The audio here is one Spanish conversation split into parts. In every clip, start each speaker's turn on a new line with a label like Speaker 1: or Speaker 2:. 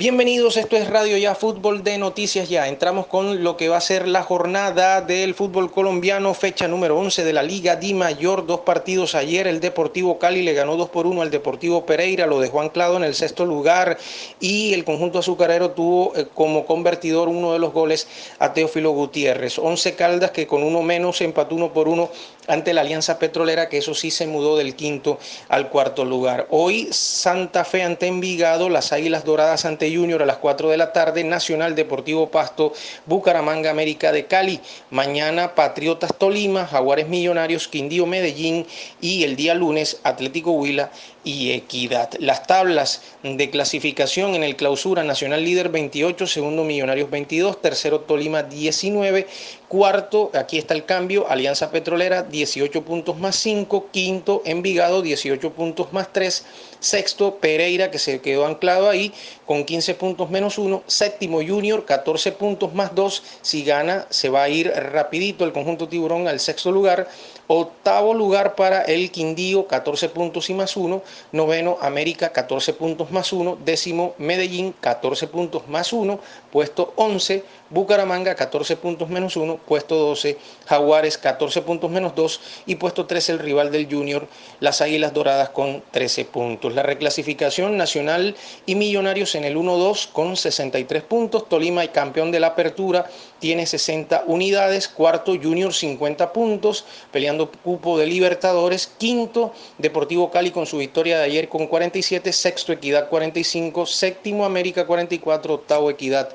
Speaker 1: Bienvenidos, esto es Radio Ya Fútbol de Noticias Ya. Entramos con lo que va a ser la jornada del fútbol colombiano, fecha número 11 de la Liga Di Mayor. Dos partidos ayer, el Deportivo Cali le ganó 2 por 1 al Deportivo Pereira, lo dejó anclado en el sexto lugar y el conjunto azucarero tuvo eh, como convertidor uno de los goles a Teófilo Gutiérrez. 11 Caldas que con uno menos empató uno por uno ante la Alianza Petrolera, que eso sí se mudó del quinto al cuarto lugar. Hoy Santa Fe ante Envigado, las Águilas Doradas ante Junior a las 4 de la tarde, Nacional Deportivo Pasto, Bucaramanga América de Cali. Mañana Patriotas Tolima, Jaguares Millonarios, Quindío Medellín y el día lunes Atlético Huila y Equidad. Las tablas de clasificación en el clausura Nacional líder 28, segundo Millonarios 22, tercero Tolima 19, cuarto, aquí está el cambio, Alianza Petrolera 18 puntos más 5, quinto Envigado 18 puntos más 3, sexto Pereira que se quedó anclado ahí con 15 puntos menos 1, séptimo Junior 14 puntos más 2, si gana se va a ir rapidito el conjunto tiburón al sexto lugar, Octavo lugar para el Quindío, 14 puntos y más 1. Noveno, América, 14 puntos más 1. Décimo, Medellín, 14 puntos más 1. Puesto 11, Bucaramanga, 14 puntos menos 1. Puesto 12, Jaguares, 14 puntos menos 2. Y puesto 13, el rival del Junior, las Águilas Doradas, con 13 puntos. La reclasificación nacional y Millonarios en el 1-2 con 63 puntos. Tolima, el campeón de la apertura, tiene 60 unidades. Cuarto, Junior, 50 puntos. Peleando cupo de Libertadores, quinto Deportivo Cali con su victoria de ayer con 47, sexto Equidad 45, séptimo América 44, octavo Equidad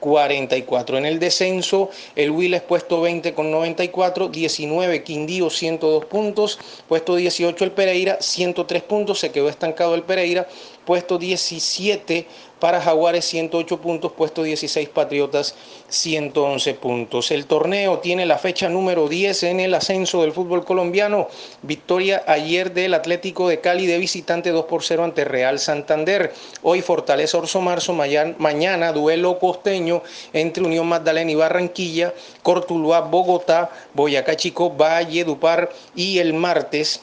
Speaker 1: 44. En el descenso, el Willes puesto 20 con 94, 19 Quindío 102 puntos, puesto 18 el Pereira 103 puntos, se quedó estancado el Pereira, puesto 17 para Jaguares 108 puntos, puesto 16 Patriotas 111 puntos. El torneo tiene la fecha número 10 en el ascenso del fútbol colombiano. Victoria ayer del Atlético de Cali de visitante 2 por 0 ante Real Santander. Hoy Fortaleza Orso Marzo, mañana duelo costeño entre Unión Magdalena y Barranquilla, Cortuluá, Bogotá, Boyacá Chico, Valle, Dupar y el martes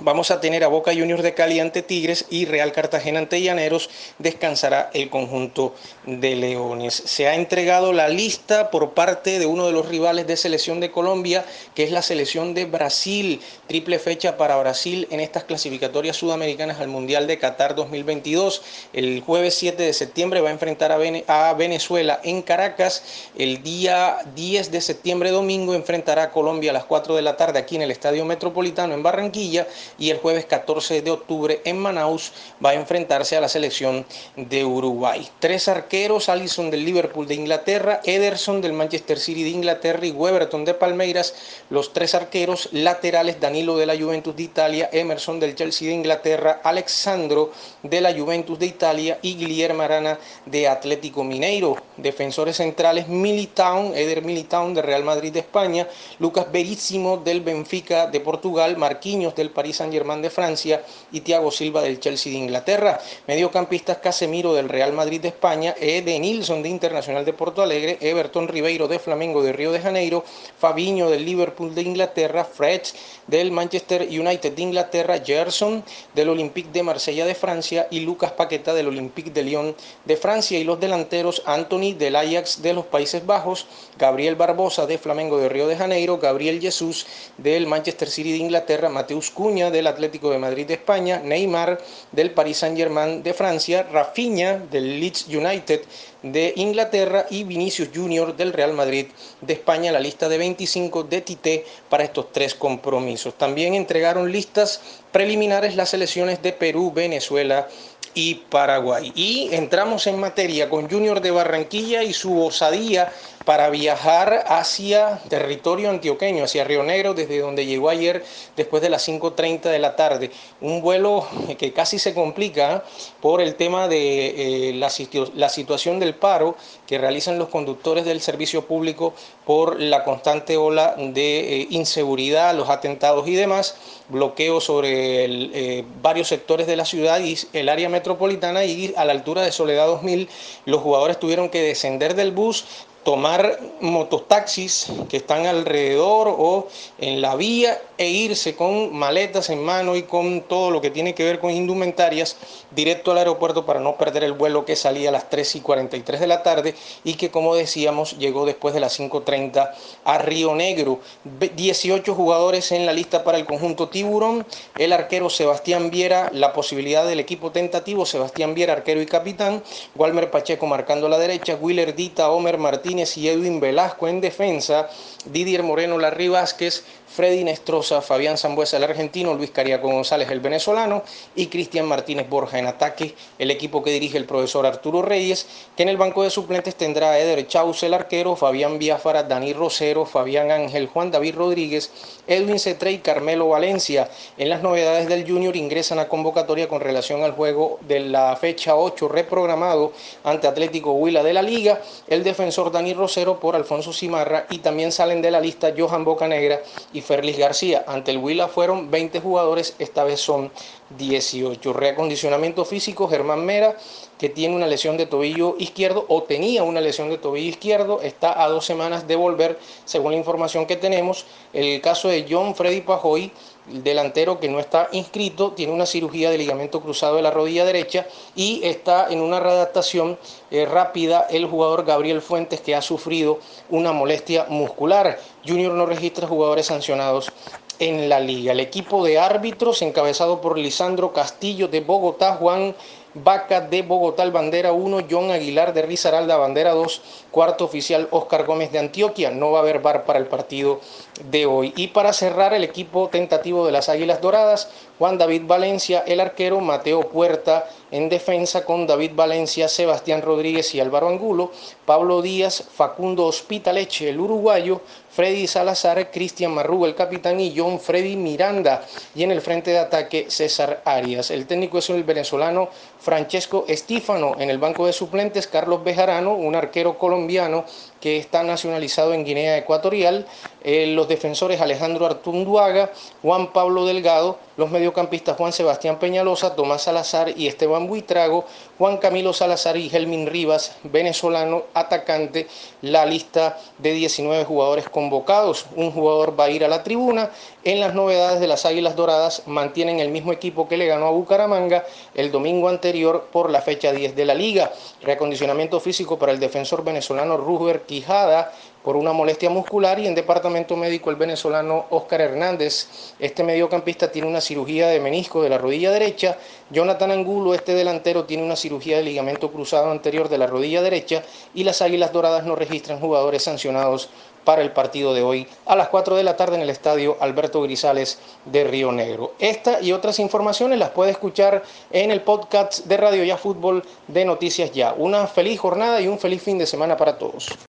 Speaker 1: Vamos a tener a Boca Juniors de Cali ante Tigres y Real Cartagena ante Llaneros. Descansará el conjunto de Leones. Se ha entregado la lista por parte de uno de los rivales de selección de Colombia, que es la selección de Brasil. Triple fecha para Brasil en estas clasificatorias sudamericanas al Mundial de Qatar 2022. El jueves 7 de septiembre va a enfrentar a, Venezuela en Caracas. El día 10 de septiembre, domingo, enfrentará a Colombia a las 4 de la tarde aquí en el Estadio Metropolitano en Barranquilla y el jueves 14 de octubre en Manaus va a enfrentarse a la selección de Uruguay. Tres arqueros, Allison del Liverpool de Inglaterra, Ederson del Manchester City de Inglaterra y Weberton de Palmeiras, los tres arqueros laterales, Danilo de la Juventus de Italia, Emerson del Chelsea de Inglaterra, Alexandro de la Juventus de Italia y Guillermo Arana de Atlético Mineiro. Defensores centrales, Militown, Eder Militown de Real Madrid de España, Lucas Verísimo del Benfica de Portugal, Marquinhos del Paris Saint Germain de Francia y Thiago Silva del Chelsea de Inglaterra. Mediocampistas Casemiro del Real Madrid de España, Nilsson de Internacional de Porto Alegre, Everton Ribeiro de Flamengo de Río de Janeiro, Fabiño del Liverpool de Inglaterra, Fred del Manchester United de Inglaterra, Gerson del Olympique de Marsella de Francia y Lucas Paqueta del Olympique de Lyon de Francia y los delanteros Anthony del Ajax de los Países Bajos, Gabriel Barbosa de Flamengo de Río de Janeiro, Gabriel Jesús del Manchester City de Inglaterra, Mateus Cuña del Atlético de Madrid de España, Neymar del Paris Saint-Germain de Francia, Rafinha del Leeds United de Inglaterra y Vinicius Junior del Real Madrid de España, la lista de 25 de Tite para estos tres compromisos. También entregaron listas preliminares las selecciones de Perú, Venezuela y Paraguay. Y entramos en materia con Junior de Barranquilla y su osadía para viajar hacia territorio antioqueño, hacia Río Negro, desde donde llegó ayer después de las 5.30 de la tarde. Un vuelo que casi se complica por el tema de eh, la, situación del paro que realizan los conductores del servicio público por la constante ola de eh, inseguridad, los atentados y demás, bloqueo sobre eh, varios sectores de la ciudad y el área metropolitana y a la altura de Soledad 2000 los jugadores tuvieron que descender del bus, tomar mototaxis que están alrededor o en la vía e irse con maletas en mano y con todo lo que tiene que ver con indumentarias directo al aeropuerto para no perder el vuelo que salía a las 3 y 43 de la tarde y que como decíamos llegó después de las 5.30 a Río Negro. 18 jugadores en la lista para el conjunto Tiburón, el arquero Sebastián Viera, la posibilidad del equipo tentativo, Sebastián Viera, arquero y capitán, Walmer Pacheco marcando la derecha, Willer Dita, Homer Martínez, y Edwin Velasco en defensa, Didier Moreno, Larry Vázquez, Freddy Nestroza, Fabián Zambuesa, el argentino, Luis Cariaco González, el venezolano, y Cristian Martínez Borja en ataque, el equipo que dirige el profesor Arturo Reyes, que en el banco de suplentes tendrá a Eder Chaus, el arquero, Fabián Biafara, Dani Rosero, Fabián Ángel, Juan David Rodríguez, Edwin Cetre y Carmelo Valencia. En las novedades del Junior ingresan a convocatoria con relación al juego de la fecha 8 reprogramado ante Atlético Huila de la Liga, el defensor Dani Rosero por Alfonso Cimarra y también salen de la lista Johan Bocanegra y Ferlis García. Ante el Huila fueron 20 jugadores, esta vez son 18. Reacondicionamiento físico, Germán Mera, que tiene una lesión de tobillo izquierdo o tenía una lesión de tobillo izquierdo, está a dos semanas de volver, según la información que tenemos. El caso de John Freddy Pajoy, delantero que no está inscrito, tiene una cirugía de ligamento cruzado de la rodilla derecha y está en una readaptación eh, rápida el jugador Gabriel Fuentes que ha sufrido una molestia muscular. Junior no registra jugadores sancionados en la liga. El equipo de árbitros encabezado por Lisandro Castillo de Bogotá, Juan Vaca de Bogotá, bandera 1, John Aguilar de Risaralda, bandera 2, cuarto oficial Oscar Gómez de Antioquia. No va a haber bar para el partido de hoy. Y para cerrar el equipo tentativo de las Águilas Doradas, Juan David Valencia, el arquero, Mateo Puerta en defensa con David Valencia, Sebastián Rodríguez y Álvaro Angulo, Pablo Díaz, Facundo Hospitaleche, el uruguayo, Freddy Salazar, Cristian Marrugo, el capitán, y John Freddy Miranda. Y en el frente de ataque, César Arias. El técnico es el venezolano Francesco Estífano. En el banco de suplentes, Carlos Bejarano, un arquero colombiano que está nacionalizado en Guinea Ecuatorial. Eh, los defensores Alejandro Artunduaga, Juan Pablo Delgado, los mediocampistas Juan Sebastián Peñalosa, Tomás Salazar y Esteban Buitrago, Juan Camilo Salazar y Helmin Rivas, venezolano atacante, la lista de 19 jugadores convocados. Un jugador va a ir a la tribuna. En las novedades de las Águilas Doradas mantienen el mismo equipo que le ganó a Bucaramanga el domingo anterior por la fecha 10 de la liga. Reacondicionamiento físico para el defensor venezolano Ruber Quijada por una molestia muscular y en departamento médico el venezolano Oscar Hernández. Este mediocampista tiene una cirugía de menisco de la rodilla derecha. Jonathan Angulo, este delantero, tiene una cirugía de ligamento cruzado anterior de la rodilla derecha y las Águilas Doradas no registran jugadores sancionados para el partido de hoy a las 4 de la tarde en el estadio Alberto Grisales de Río Negro. Esta y otras informaciones las puede escuchar en el podcast de Radio Ya Fútbol de Noticias Ya. Una feliz jornada y un feliz fin de semana para todos.